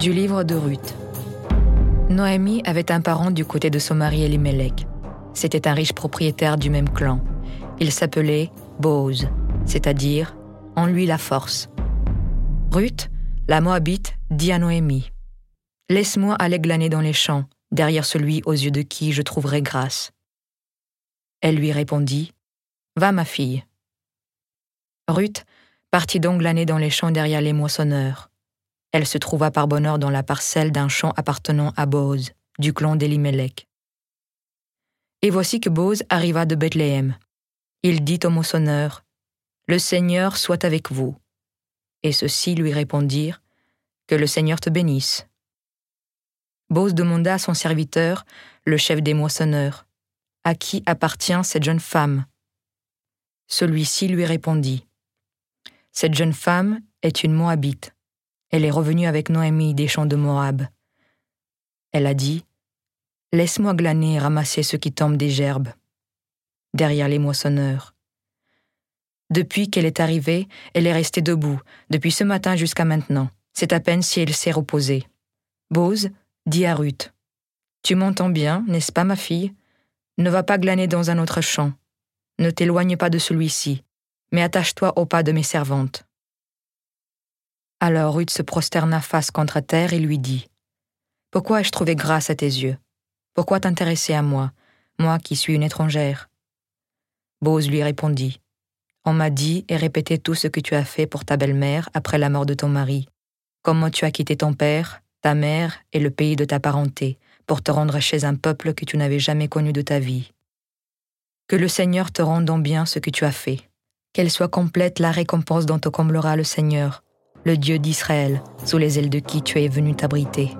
Du livre de Ruth. Noémie avait un parent du côté de son mari Elimelech. C'était un riche propriétaire du même clan. Il s'appelait Boaz, c'est-à-dire en lui la force. Ruth, la Moabite, dit à Noémie Laisse-moi aller glaner dans les champs, derrière celui aux yeux de qui je trouverai grâce. Elle lui répondit Va, ma fille. Ruth partit donc glaner dans les champs derrière les moissonneurs. Elle se trouva par bonheur dans la parcelle d'un champ appartenant à Boaz, du clan d'Elimelech. Et voici que Boaz arriva de Bethléem. Il dit au moissonneur Le Seigneur soit avec vous. Et ceux-ci lui répondirent Que le Seigneur te bénisse. Boaz demanda à son serviteur, le chef des moissonneurs À qui appartient cette jeune femme? Celui-ci lui répondit Cette jeune femme est une Moabite elle est revenue avec Noémie des champs de Moab. Elle a dit Laisse-moi glaner et ramasser ce qui tombe des gerbes, derrière les moissonneurs. Depuis qu'elle est arrivée, elle est restée debout, depuis ce matin jusqu'à maintenant. C'est à peine si elle s'est reposée. Bose dit à Ruth Tu m'entends bien, n'est-ce pas, ma fille? Ne va pas glaner dans un autre champ. Ne t'éloigne pas de celui-ci, mais attache-toi au pas de mes servantes. Alors Ruth se prosterna face contre terre et lui dit Pourquoi ai-je trouvé grâce à tes yeux? Pourquoi t'intéresser à moi, moi qui suis une étrangère? Bose lui répondit On m'a dit et répété tout ce que tu as fait pour ta belle-mère après la mort de ton mari, comment tu as quitté ton père, ta mère et le pays de ta parenté pour te rendre chez un peuple que tu n'avais jamais connu de ta vie? Que le Seigneur te rende en bien ce que tu as fait. Qu'elle soit complète la récompense dont te comblera le Seigneur le Dieu d'Israël, sous les ailes de qui tu es venu t'abriter.